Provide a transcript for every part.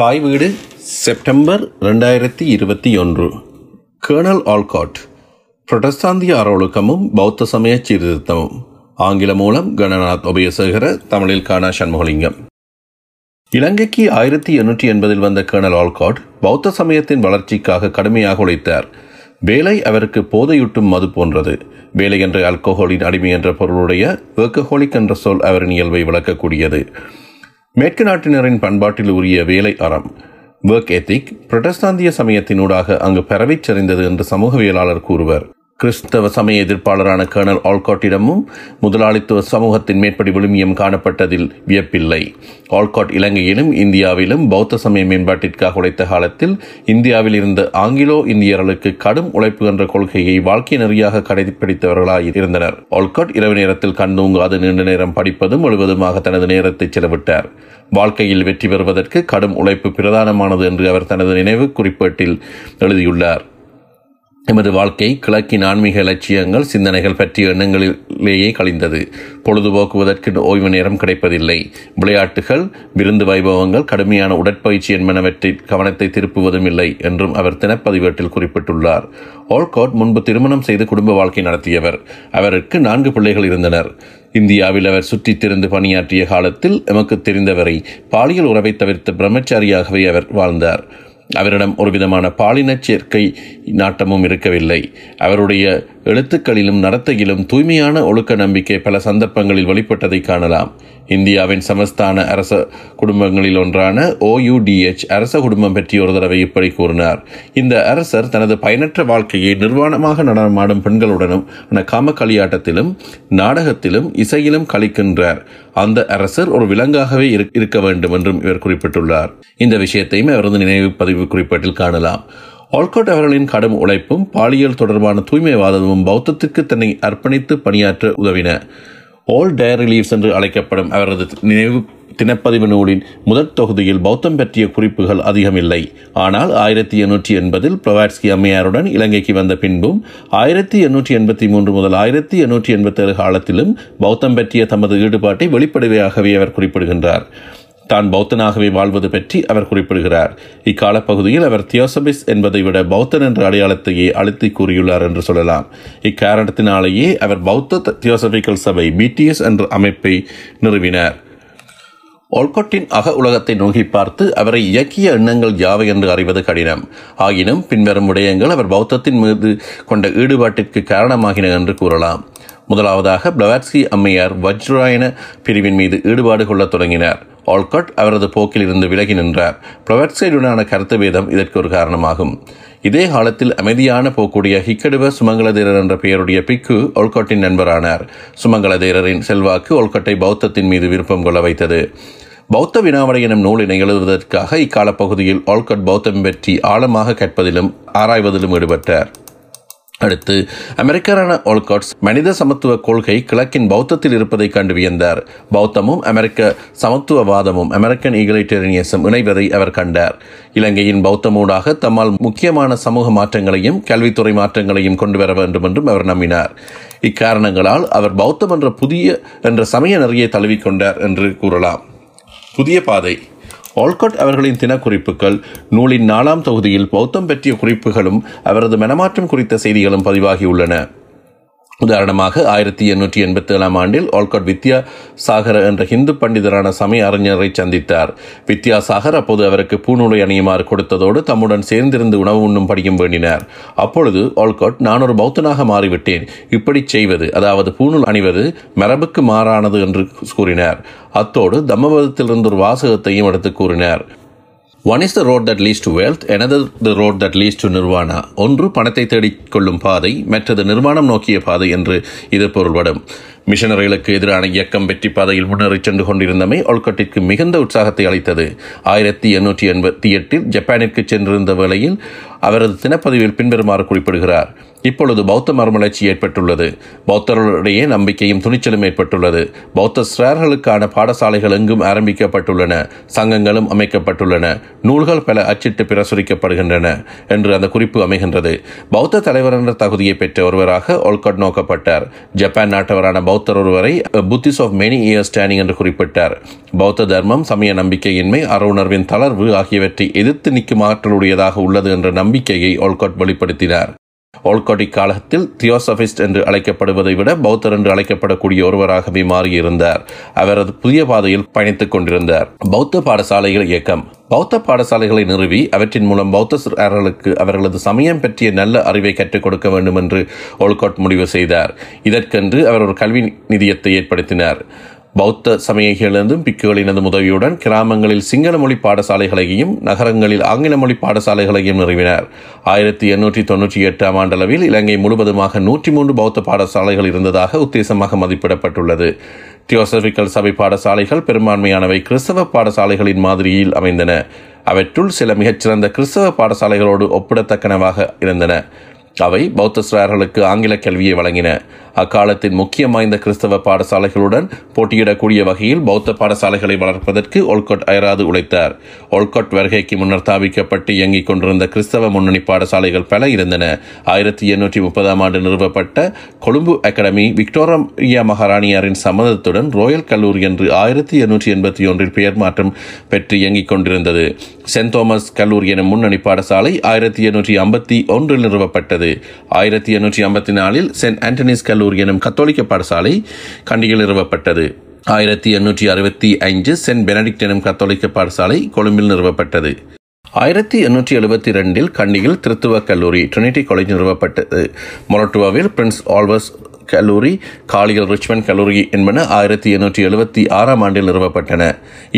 தாய் வீடு செப்டம்பர் ரெண்டாயிரத்தி இருபத்தி ஒன்று. கேர்னல் ஆல்காட் புரட்டஸ்தாந்திய அறவொழுக்கமும் பௌத்த சமய சீர்திருத்தமும். ஆங்கில மூலம் கணநாத் உபயசேகர தமிழில் காணா சண்முகலிங்கம். இலங்கைக்கு ஆயிரத்தி எண்ணூற்றி எண்பதில் வந்த கேர்னல் ஆல்காட் பௌத்த சமயத்தின் வளர்ச்சிக்காக கடுமையாக உழைத்தார். வேலை அவருக்கு போதையூட்டும் மது போன்றது. வேலை என்ற அல்கோஹோலின் அடிமை என்ற பொருளுடைய வேக்கஹோலிக் என்ற சொல் அவரின் இயல்பை விளக்கக்கூடியது. மேற்கு நாட்டினரின் பண்பாட்டில் உரிய வேலை அறம் ஒர்க் எத்திக் புரட்டஸ்தாந்திய சமயத்தினூடாக அங்கு பரவிச் செறிந்தது என்று சமூகவியலாளர் கூறுவர். கிறிஸ்தவ சமய எதிர்ப்பாளரான கர்னல் ஆல்காட்டிடமும் முதலாளித்துவ சமூகத்தின் மேற்படி விழுமியம் காணப்பட்டதில் வியப்பில்லை. ஆல்காட் இலங்கையிலும் இந்தியாவிலும் பௌத்த சமய மேம்பாட்டிற்காக உழைத்த காலத்தில் இந்தியாவில் இருந்த ஆங்கிலோ இந்தியர்களுக்கு கடும் உழைப்பு என்ற கொள்கையை வாழ்க்கை நெறியாக கடைபிடித்தவர்களாய் இருந்தனர். ஆல்காட் இரவு நேரத்தில் கண்தூங்காது நீண்ட நேரம் படிப்பதும் முழுவதுமாக தனது நேரத்தை செலவிட்டார். வாழ்க்கையில் வெற்றி பெறுவதற்கு கடும் உழைப்பு பிரதானமானது என்று அவர் தனது நினைவு குறிப்பேட்டில் எழுதியுள்ளார். எமது வாழ்க்கை கிழக்கின் ஆன்மீக இலட்சியங்கள் சிந்தனைகள் பற்றிய எண்ணங்களிலேயே கழிந்தது. பொழுதுபோக்குவதற்கு ஓய்வு நேரம் கிடைப்பதில்லை. விளையாட்டுகள் விருந்து வைபவங்கள் கடுமையான உடற்பயிற்சி என்பனவற்றில் கவனத்தை திருப்புவதும் இல்லை என்றும் அவர் தினப்பதிவேட்டில் குறிப்பிட்டுள்ளார். ஓல்கோட் முன்பு திருமணம் செய்து குடும்ப வாழ்க்கை நடத்தியவர். அவருக்கு நான்கு பிள்ளைகள் இருந்தனர். இந்தியாவில் அவர் சுற்றித் திருந்து பணியாற்றிய காலத்தில் எமக்கு தெரிந்தவரை பாலியல் உறவை தவிர்த்த பிரம்மச்சாரியாகவே அவர் வாழ்ந்தார். அவரிடம் ஒருவிதமான பாலின சேர்க்கை நாட்டமும் இருக்கவில்லை. அவருடைய எழுத்துக்களிலும் நடத்தையிலும் தூய்மையான ஒழுக்க நம்பிக்கை பல சந்தர்ப்பங்களில் வெளிப்பட்டதை காணலாம். இந்தியாவின் சமஸ்தான அரச குடும்பங்களில் ஒன்றான ஓயுடிஎச் அரச குடும்பம் பற்றி ஒரு தடவை இப்படி கூறினார். இந்த அரசர் தனது பயனற்ற வாழ்க்கையை நிர்வாணமாக நடனமாடும் பெண்களுடனும் காம களியாட்டத்திலும் நாடகத்திலும் இசையிலும் கழிக்கின்றார் அந்த அரசர் ஒரு விலங்காகவே இருக்க வேண்டும் என்றும் இவர் குறிப்பிட்டுள்ளார். இந்த விஷயத்தையும் அவரது நினைவு பதிவு குறிப்பேட்டில் காணலாம். ஆல்கோட் அவர்களின் கடும் உழைப்பும் பாலியல் தொடர்பான தூய்மைவாதமும் பௌத்தத்திற்கு தன்னை அர்ப்பணித்து பணியாற்ற உதவின. ஓல் டயரி லீவ்ஸ் என்று அழைக்கப்படும் அவரது நினைவு தினப்பதிவு நூலின் முதற் தொகுதியில் பௌத்தம் பற்றிய குறிப்புகள் அதிகமில்லை ஆனால் ஆயிரத்தி எண்ணூற்றி எண்பதில் பிரவாட்ஸ்கி அம்மையாருடன் இலங்கைக்கு வந்த பின்பும் ஆயிரத்தி எண்ணூற்றி எண்பத்தி மூன்று முதல் ஆயிரத்தி எண்ணூற்றி எண்பத்தேழு காலத்திலும் பௌத்தம் பற்றிய தமது ஈடுபாட்டை வெளிப்படையாகவே அவர் குறிப்பிடுகின்றார். தான் பௌத்தனாகவே வாழ்வது பற்றி அவர் குறிப்பிடுகிறார். இக்கால பகுதியில் அவர் தியோசபிஸ் என்பதை விட பௌத்தன் என்ற அடையாளத்தையே அழுத்தி கூறியுள்ளார் என்று சொல்லலாம். இக்காரணத்தினாலேயே அவர் பௌத்த தியோசபிக்கல் சபை பிடிஎஸ் என்ற அமைப்பை நிறுவினார். ஒல்கொட்டின் அக உலகத்தை நோக்கி பார்த்து அவரை இயக்கிய எண்ணங்கள் யாவை என்று அறிவது கடினம். ஆயினும் பின்வரும் விடயங்கள் அவர் பௌத்தத்தின் மீது கொண்ட ஈடுபாட்டிற்கு காரணமாகின என்று கூறலாம். முதலாவதாக பிளவாட்ஸ்கி அம்மையார் வஜ்ராயன பிரிவின் மீது ஈடுபாடு கொள்ளத் தொடங்கினார். ஆல்கட் அவரது போக்கில் இருந்து விலகி நின்றார். பிளவாட்ஸ்கையுடனான கருத்து வேதம் இதற்கு ஒரு காரணமாகும். இதே காலத்தில் அமைதியான போக்குடைய ஹிக்கடுவ சுமங்கலதேரர் என்ற பெயருடைய பிக்கு ஒல்கட்டின் நண்பரானார். சுமங்கலதேரரின் செல்வாக்கு ஒல்கட்டை பௌத்தத்தின் மீது விருப்பம் கொள்ள வைத்தது. பௌத்த வினாவடை எனும் நூலினை எழுதுவதற்காக இக்கால பகுதியில் ஆல்கட் பௌத்தம் பற்றி ஆழமாக கற்பதிலும் ஆராய்வதிலும் ஈடுபட்டார். அடுத்து அமெரிக்கரான ஓல்காட்ஸ் மனித சமத்துவ கொள்கை கிழக்கின் பௌத்தத்தில் இருப்பதை கண்டு வியந்தார். பௌத்தமும் அமெரிக்க சமத்துவவாதமும் அமெரிக்கன் ஈகலைட்டேரியனிசம் இணைவதை அவர் கண்டார். இலங்கையின் பௌத்தமூடாக தம்மால் முக்கியமான சமூக மாற்றங்களையும் கல்வித்துறை மாற்றங்களையும் கொண்டு வர வேண்டும் என்றும் அவர் நம்பினார். இக்காரணங்களால் அவர் பௌத்தம் என்ற புதிய என்ற சமய நெறியை தழுவிக்கொண்டார் என்று கூறலாம். புதிய பாதை. ஆல்கட் அவர்களின் தினக்குறிப்புகள் நூலின் நாலாம் தொகுதியில் பௌத்தம் பற்றிய குறிப்புகளும் அவரது மனமாற்றம் குறித்த செய்திகளும் பதிவாகியுள்ளன. உதாரணமாக ஆயிரத்தி எண்ணூற்றி எண்பத்தி ஏழாம் ஆண்டில் ஆல்காட் வித்யாசாகர் என்ற ஹிந்து பண்டிதரான சமய அறிஞரை சந்தித்தார். வித்யாசாகர் அப்போது அவருக்கு பூநூலை அணியுமாறு கொடுத்ததோடு தம்முடன் சேர்ந்திருந்து உணவு உண்ணும் படியும் வேண்டினார். அப்பொழுது ஆல்காட் நான் ஒரு பௌத்தனாக மாறிவிட்டேன். இப்படி செய்வது அதாவது பூநூல் அணிவது மரபுக்கு மாறானது என்று கூறினார். அத்தோடு தம்மபதத்திலிருந்து ஒரு வாசகத்தையும் எடுத்து கூறினார். One is the road that leads to wealth another the road that leads to nirvana ஒன்று பணத்தை தேடிக்கொள்ளும் பாதை மற்றது நிர்வாணம் நோக்கிய பாதை என்று இது பொருள்படும். மிஷனரிகளுக்கு எதிரான இயக்கம் வெற்றி பாதையில் முன்னேறி சென்று கொண்டிருந்தமை ஒல்கட்டிற்கு மிகுந்த உற்சாகத்தை அளித்தது. ஆயிரத்தி எண்ணூற்றி எண்பத்தி எட்டில் ஜப்பானிற்கு சென்றிருந்த வேளையில் அவரது தினப்பதிவில் பின்வருமாறு குறிப்பிடுகிறார். இப்பொழுது பௌத்த மறுமலர்ச்சி ஏற்பட்டுள்ளது. பௌத்தர்களுடைய நம்பிக்கையும் துணிச்சலும் ஏற்பட்டுள்ளது. பௌத்த சிறார்களுக்கான பாடசாலைகள் எங்கும் ஆரம்பிக்கப்பட்டுள்ளன. சங்கங்களும் அமைக்கப்பட்டுள்ளன. நூல்கள் பல அச்சிட்டு பிரசுரிக்கப்படுகின்றன என்று அந்த குறிப்பு அமைகின்றது. பௌத்த தலைவர் என்ற தகுதியை பெற்ற ஒருவராக ஒல்கட் நோக்கப்பட்டார். ஜப்பான் நாட்டவரான பௌத்த பௌத்தர் ஒருவரை Buddhist of many year standing என்று குறிப்பிட்டார். பௌத்த தர்மம் சமய நம்பிக்கையின்மை அறவுணர்வின் தளர்வு ஆகியவற்றை எதிர்த்து நிற்கும் ஆற்றலுடையதாக உள்ளது என்ற நம்பிக்கையை ஓல்காட் வெளிப்படுத்தினார். ஓல்காட் காலத்தில் தியோசபிஸ்ட் என்று அழைக்கப்படுவதை விட பௌத்தர் என்று அழைக்கப்படக்கூடிய ஒருவராகவே மாறியிருந்தார். அவரது புதிய பாதையில் பயணித்துக் கொண்டிருந்தார். பௌத்த பாடசாலைகள் இயக்கம். பௌத்த பாடசாலைகளை நிறுவி அவற்றின் மூலம் பௌத்தர்களுக்கு அவர்களது சமயம் பற்றிய நல்ல அறிவை கற்றுக் கொடுக்க வேண்டும் என்று ஓல்கோட் முடிவு செய்தார். இதற்கென்று அவர் ஒரு கல்வி நிதியத்தை ஏற்படுத்தினார். பௌத்த சமயங்களிலிருந்தும் பிக்குகளினது உதவியுடன் கிராமங்களில் சிங்கள மொழி பாடசாலைகளையும் நகரங்களில் ஆங்கில மொழி பாடசாலைகளையும் நிறுவினர். ஆயிரத்தி எண்ணூற்றி தொன்னூற்றி எட்டாம் ஆண்டளவில் இலங்கை முழுவதுமாக நூற்றி மூன்று பௌத்த பாடசாலைகள் இருந்ததாக உத்தேசமாக மதிப்பிடப்பட்டுள்ளது. தியோசபிக்கல் சபை பாடசாலைகள் பெரும்பான்மையானவை கிறிஸ்தவ பாடசாலைகளின் மாதிரியில் அமைந்தன. அவற்றுள் சில மிகச்சிறந்த கிறிஸ்தவ பாடசாலைகளோடு ஒப்பிடத்தக்கனவாக இருந்தன. அவை பௌத்த சிறார்களுக்கு ஆங்கில கல்வியை வழங்கின. அக்காலத்தின் முக்கியம் வாய்ந்த கிறிஸ்தவ பாடசாலைகளுடன் போட்டியிடக்கூடிய வகையில் பௌத்த பாடசாலைகளை வளர்ப்பதற்கு ஒல்கொட் அயராது உழைத்தார். ஒல்கொட் வருகைக்கு முன்னர் தாவிக்கப்பட்டு இயங்கிக் கொண்டிருந்த கிறிஸ்தவ முன்னணி பாடசாலைகள் பல இருந்தன. ஆயிரத்தி எண்ணூற்றி முப்பதாம் ஆண்டு நிறுவப்பட்ட கொழும்பு அகாடமி விக்டோரியா மகாராணியாரின் சம்மதத்துடன் ரோயல் கல்லூரி என்று ஆயிரத்தி எண்ணூற்றி எண்பத்தி ஒன்றில் பெயர் மாற்றம் பெற்று இயங்கிக் கொண்டிருந்தது. சென்ட் தோமஸ் கல்லூரி என முன்னணி பாடசாலை ஆயிரத்தி எண்ணூற்றி ஐம்பத்தி ஒன்றில் நிறுவப்பட்டது. ஆயிரத்தி எண்ணூற்றி ஐம்பத்தி நாலில் சென்ட் ஆண்டனிஸ் கல்லூரி கல்லூரி எனும் கத்தோலிக்க பாடசாலை கண்டியில் நிறுவப்பட்டது. ஆயிரத்தி எண்ணூற்றி அறுபத்தி ஐந்து சென்ட் பெனடிக்ட் எனும் கத்தோலிக்க பாடசாலை கொழும்பில் நிறுவப்பட்டது. ஆயிரத்தி எண்ணூற்றி எழுபத்தி ரெண்டில் கண்டியில் திருத்துவ கல்லூரி ட்ரினிட்டி காலேஜ் நிறுவப்பட்டது. மொரட்டுவாவில் பிரின்ஸ் ஆல்வர்ஸ் கல்லூரி காலியல் ரிச்மண்ட் கல்லூரி என்பன ஆயிரத்தி எண்ணூற்றி எழுபத்தி ஆறாம் ஆண்டில் நிறுவப்பட்டன.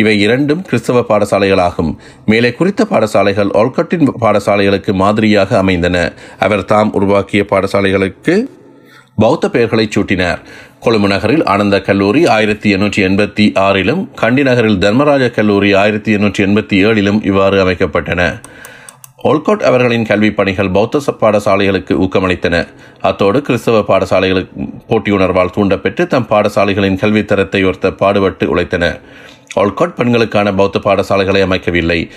இவை இரண்டும் கிறிஸ்தவ பாடசாலைகளாகும். மேலே குறித்த பாடசாலைகள் ஒல்கட்டின் பாடசாலைகளுக்கு மாதிரியாக அமைந்தன. அவர் தாம் உருவாக்கிய பாடசாலைகளுக்கு பௌத்த பெயர்களைச் சூட்டினார். கொழும்பு நகரில் ஆனந்த கல்லூரி ஆயிரத்தி எண்ணூற்றி எண்பத்தி ஆறிலும் கண்டி நகரில் தர்மராஜ கல்லூரி ஆயிரத்தி எண்ணூற்றி எண்பத்தி ஏழிலும் இவ்வாறு அமைக்கப்பட்டன. ஒல்கோட் அவர்களின் கல்விப் பணிகள் பௌத்த பாடசாலைகளுக்கு ஊக்கமளித்தன. அத்தோடு கிறிஸ்தவ பாடசாலைகளுக்கு போட்டியுணர்வால் தூண்டப்பெற்று தம் பாடசாலைகளின் கல்வித் தரத்தை ஒருத்த பாடுபட்டு உழைத்தன ஓல்காட் பெண்களுக்கான பௌத்த பாடசாலைகளை அமைக்கவில்லை.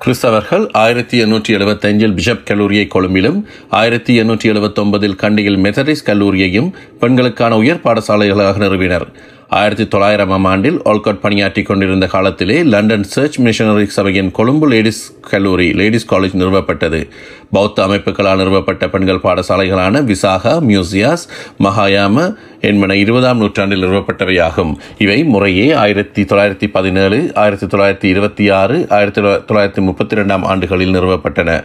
கிறிஸ்தவர்கள் ஆயிரத்தி எண்ணூற்றி எழுபத்தஞ்சில் பிஷப் கல்லூரியை கொழும்பிலும் ஆயிரத்தி எண்ணூற்றி எழுபத்தொன்பதில் கண்டியில் மெத்தடிஸ் கல்லூரியையும் பெண்களுக்கான உயர் பாடசாலைகளாக நிறுவினர். ஆயிரத்தி தொள்ளாயிரமாம் ஆண்டில் ஆல்காட் பணியாற்றி கொண்டிருந்த காலத்திலே லண்டன் சர்ச் மிஷனரி சபையின் கொழும்பு லேடிஸ் கல்லூரி லேடிஸ் காலேஜ் நிறுவப்பட்டது. பௌத்த அமைப்புகளால் நிறுவப்பட்ட பெண்கள் பாடசாலைகளான விசாகா மியூசியாஸ் மகாயாம என்பன இருபதாம் நூற்றாண்டில் நிறுவப்பட்டவையாகும். இவை முறையே ஆயிரத்தி தொள்ளாயிரத்தி பதினேழு ஆயிரத்தி தொள்ளாயிரத்தி இருபத்தி ஆறு ஆயிரத்தி தொள்ளாயிரத்தி முப்பத்தி ரெண்டாம் ஆண்டுகளில் நிறுவப்பட்டன.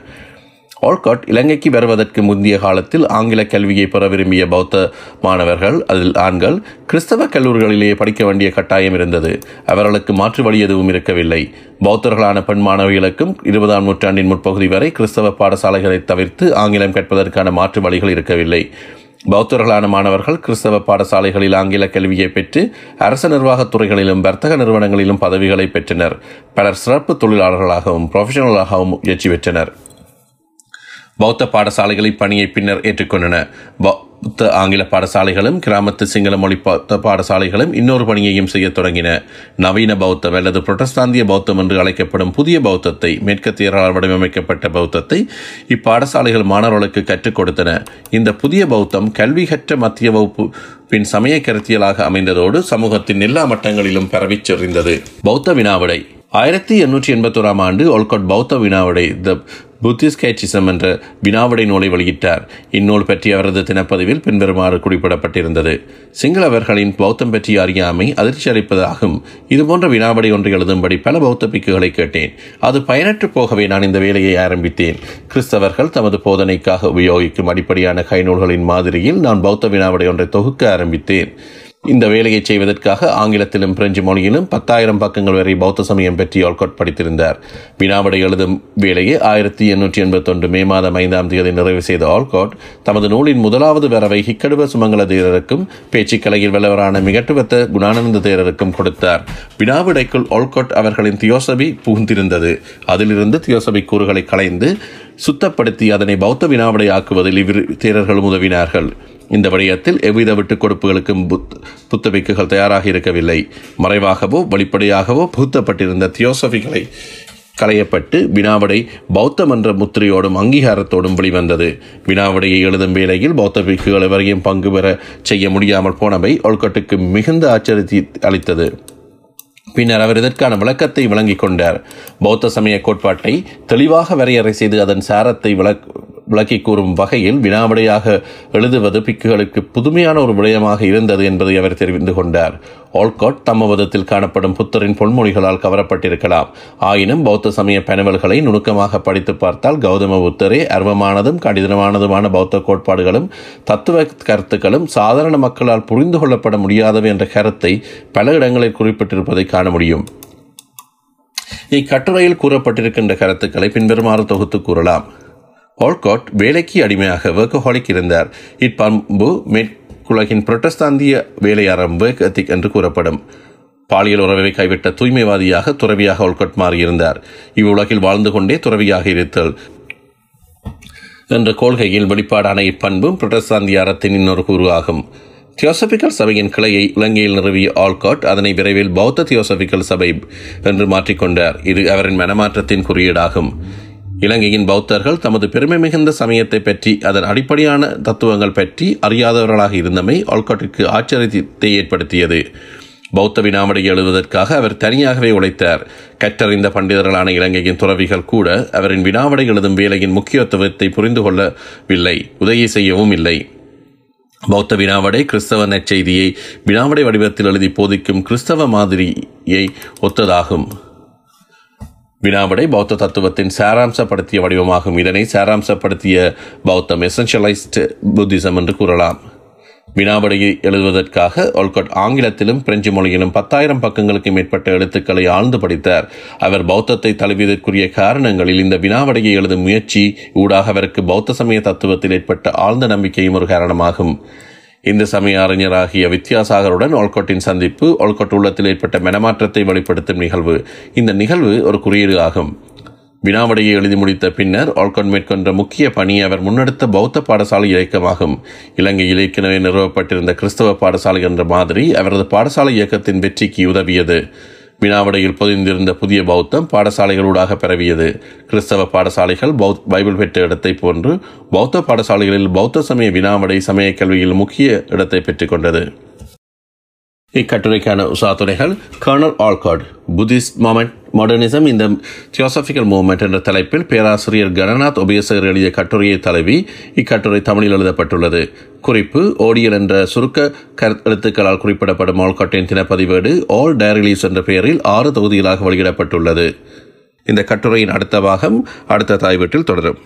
ஆல்காட் இலங்கைக்கு வருவதற்கு முந்தைய காலத்தில் ஆங்கில கல்வியை பெற விரும்பிய பௌத்த மாணவர்கள் அதில் ஆண்கள் கிறிஸ்தவ கல்லூரிகளிலேயே படிக்க வேண்டிய கட்டாயம் இருந்தது. அவர்களுக்கு மாற்று வழி எதுவும் இருக்கவில்லை. பௌத்தர்களான பெண் மாணவிகளுக்கும் இருபதாம் நூற்றாண்டின் முற்பகுதி வரை கிறிஸ்தவ பாடசாலைகளை தவிர்த்து ஆங்கிலம் கற்பதற்கான மாற்று வழிகள் இருக்கவில்லை. பௌத்தர்களான மாணவர்கள் கிறிஸ்தவ பாடசாலைகளில் ஆங்கில கல்வியை பெற்று அரச நிர்வாகத் துறைகளிலும் வர்த்தக நிறுவனங்களிலும் பதவிகளை பெற்றனர். பலர் சிறப்பு தொழிலாளர்களாகவும் ப்ரொஃபஷனலாகவும் முயற்சி பெற்றனர். பௌத்த பாடசாலைகளை பணியை பின்னர் ஏற்றுக்கொண்டன பௌத்த ஆங்கில பாடசாலைகளும் கிராமத்து சிங்கள மொழி பௌத்த பாடசாலைகளும் இன்னொரு பணியையும் செய்ய தொடங்கின. நவீன பௌத்தம் அல்லது புரட்டஸ்தாந்திய பௌத்தம் என்று அழைக்கப்படும் புதிய பௌத்தத்தை மேற்கத்தியரால் வடிவமைக்கப்பட்ட பௌத்தத்தை இப்பாடசாலைகள் மாணவர்களுக்கு கற்றுக் கொடுத்தன. இந்த புதிய பௌத்தம் கல்வி கற்ற மத்திய வகுப்பு பின் சமய கருத்தியலாக அமைந்ததோடு சமூகத்தின் எல்லா மட்டங்களிலும் பரவிச் செறிந்தது. பௌத்த வினாவிடை. ஆயிரத்தி எண்ணூற்றி எண்பத்தோராம் ஆண்டு ஒல்கோட் பௌத்த வினாவிடை த புத்திஸ் கேச்சிசம் என்ற வினாவிடை நூலை வெளியிட்டார். இந்நூல் பற்றி அவரது தினப்பதிவில் பின்வருமாறு குறிப்பிடப்பட்டிருந்தது. சிங்களவர்களின் பௌத்தம் பற்றிய அறியாமை அதிர்ச்சி அளிப்பதாகும். இதுபோன்ற வினாவிடை ஒன்று எழுதும்படி பல பௌத்த பிக்குகளை கேட்டேன். அது பயனற்று போகவே நான் இந்த வேலையை ஆரம்பித்தேன். கிறிஸ்தவர்கள் தமது போதனைக்காக உபயோகிக்கும் அடிப்படையான கைநூல்களின் மாதிரியில் நான் பௌத்த வினாவிடை ஒன்றை தொகுக்க ஆரம்பித்தேன். இந்த வேலையை செய்வதற்காக ஆங்கிலத்திலும் பிரெஞ்சு மொழியிலும் பத்தாயிரம் பக்கங்கள் வரை பௌத்த சமயம் பற்றி ஆல்கோட் படித்திருந்தார். வினாவிடை எழுதும் வேலையை ஆயிரத்தி எண்ணூற்றி எண்பத்தொன்று மே மாதம் ஐந்தாம் தேதி நிறைவு செய்த ஆல்கோட் தமது நூலின் முதலாவது வரவை ஹிக்கடுவ சுமங்கல தேரருக்கும் பேச்சுக்கலையில் வல்லவரான மிகட்டுவத்த குணானந்த தேரருக்கும் கொடுத்தார். வினாவிடைக்குள் ஆல்கோட் அவர்களின் தியோசபி புகுந்திருந்தது. அதிலிருந்து தியோசபி கூறுகளை களைந்து சுத்தப்படுத்தி அதனை பௌத்த வினாவிடை ஆக்குவதில் இவ்விரு தேரர்களும் உதவினார்கள். இந்த விடயத்தில் எவ்வித விட்டுக் கொடுப்புகளுக்கும் புத் புத்தபிக்குகள் தயாராக இருக்கவில்லை. மறைவாகவோ வெளிப்படையாகவோ புகுத்தப்பட்டிருந்த தியோசபிகளை களையப்பட்டு வினாவிடை பௌத்தம் என்ற முத்திரையோடும் அங்கீகாரத்தோடும் வெளிவந்தது. வினாவிடையை எழுதும் வேளையில் பௌத்த பிக்குகள் எவரையும் பங்கு பெற செய்ய முடியாமல் போனவை ஒல்கட்டுக்கு மிகுந்த ஆச்சரியத்தை அளித்தது. பின்னர் அவர் இதற்கான விளக்கத்தை வழங்கிக் கொண்டார். பௌத்த சமய கோட்பாட்டை தெளிவாக வரையறை செய்து அதன் சாரத்தை விளக் விளக்கி கூறும் வகையில் வினாவிடையாக எழுதுவது பிக்குகளுக்கு புதுமையான ஒரு விடயமாக இருந்தது என்பதை அவர் தெரிவித்து கொண்டார். ஆல்காட் தம்மவதத்தில் காணப்படும் புத்தரின் பொன்மொழிகளால் கவரப்பட்டிருக்கலாம். ஆயினும் பௌத்த சமய பனவல்களை நுணுக்கமாக படித்து பார்த்தால் கௌதம புத்தரே அர்வமானதும் கடினமானதுமான பௌத்த கோட்பாடுகளும் தத்துவ கருத்துக்களும் சாதாரண மக்களால் புரிந்து கொள்ளப்பட முடியாதவை என்ற கருத்தை பல இடங்களில் குறிப்பிட்டிருப்பதை காண முடியும். இக்கட்டுரையில் கூறப்பட்டிருக்கின்ற கருத்துக்களை பின்வருமாறு தொகுத்து கூறலாம். ஆல்காட் வேலைக்கு அடிமையாக வேர்க்கஹாலிக் இருந்தார். இப்பண்பு மேற்குலகின் புரட்டஸ்தாந்திய வேலையாரம் வேர்க் எத்திக் என்று கூறப்படும். பாலியல் உறவை கைவிட்ட தூய்மைவாதியாக துறவியாக ஆல்காட் மாறியிருந்தார். இவ்வுலகில் வாழ்ந்து கொண்டே துறவியாக இருத்தல் என்ற கொள்கையில் வெளிப்பாடான இப்பண்பும் புரட்டஸ்தாந்திய அறத்தின் இன்னொரு கூறு ஆகும். தியோசபிக்கல் சபையின் கிளையை இலங்கையில் நிறுவிய ஆல்காட் அதனை விரைவில் பௌத்த தியோசபிக்கல் சபை என்று மாற்றிக்கொண்டார். இது அவரின் மனமாற்றத்தின் குறியீடாகும். இலங்கையின் பௌத்தர்கள் தமது பெருமை மிகுந்த சமயத்தை பற்றி அதன் அடிப்படையான தத்துவங்கள் பற்றி அறியாதவர்களாக இருந்தமை ஆல்காட்டிற்கு ஆச்சரியத்தை ஏற்படுத்தியது. பௌத்த வினாமடை எழுதுவதற்காக அவர் தனியாகவே உழைத்தார். கற்றறிந்த பண்டிதர்களான இலங்கையின் துறவிகள் கூட அவரின் வினாவடை எழுதும் வேலையின் முக்கியத்துவத்தை புரிந்து கொள்ளவில்லை உதவி செய்யவும் இல்லை. பௌத்த வினாவடை கிறிஸ்தவ நற்செய்தியை வினாவடை வடிவத்தில் எழுதி போதிக்கும் கிறிஸ்தவ மாதிரியை ஒத்ததாகும். வினாவிடை பௌத்த தத்துவத்தின் சாராம்சப்படுத்திய வடிவமாகும். இதனை சாராம்சப்படுத்திய பௌத்தம் எசென்ஷியலைஸ்டு புத்திசம் என்று கூறலாம். வினாவிடையை எழுதுவதற்காக ஒல்கட் ஆங்கிலத்திலும் பிரெஞ்சு மொழியிலும் பத்தாயிரம் பக்கங்களுக்கு மேற்பட்ட எழுத்துக்களை ஆழ்ந்து படித்தார். அவர் பௌத்தத்தை தழுவியதற்குரிய காரணங்களில் இந்த வினாவிடையை எழுதும் முயற்சி ஊடாக அவருக்கு பௌத்த சமய தத்துவத்தில் ஏற்பட்ட ஆழ்ந்த நம்பிக்கையும் ஒரு காரணமாகும். இந்து சமய அறிஞராகிய வித்யாசாகருடன் ஒல்கொட்டின் சந்திப்பு ஒல்கொட் உள்ளத்தில் ஏற்பட்ட மனமாற்றத்தை வெளிப்படுத்தும் நிகழ்வு. இந்த நிகழ்வு ஒரு குறியீடு ஆகும். வினாவடையை எழுதி முடித்த பின்னர் ஆல்கான் மேற்கொண்ட முக்கிய பணி அவர் முன்னெடுத்த பௌத்த பாடசாலை இயக்கமாகும். இலங்கையில் ஏற்கனவே நிறுவப்பட்டிருந்த கிறிஸ்தவ பாடசாலை என்ற மாதிரி அவரது பாடசாலை இயக்கத்தின் வெற்றிக்கு உதவியது. வினாவடையில் பொதிந்திருந்த புதிய பௌத்தம் பாடசாலைகளூடாக பரவியது. கிறிஸ்தவ பாடசாலைகள் பௌத் பைபிள் பெற்ற இடத்தை போன்று பௌத்த பாடசாலைகளில் பௌத்த சமய வினாவடை சமய கல்வியில் முக்கிய இடத்தை பெற்றுக்கொண்டது இக்கட்டுரைக்கான உசாத்துறைகள் colonel Olcott Buddhist movement modernism இந்த தியோசபிக்கல் மூவ்மெண்ட் என்ற தலைப்பில் பேராசிரியர் கணநாத் உபயசகர் எழுதிய கட்டுரையை தழுவி இக்கட்டுரை தமிழில் எழுதப்பட்டுள்ளது. குறிப்பு ஓடியல் என்ற சுருக்க கருத்தெழுத்துக்களால் குறிப்பிடப்படும் ஆல்காட்டின் தினப்பதிவேடு ஆல் டைரிலீஸ் என்ற பெயரில் ஆறு தொகுதிகளாக வெளியிடப்பட்டுள்ளது. இந்த கட்டுரையின் அடுத்த பாகம் அடுத்த தாய்வீட்டில் தொடரும்.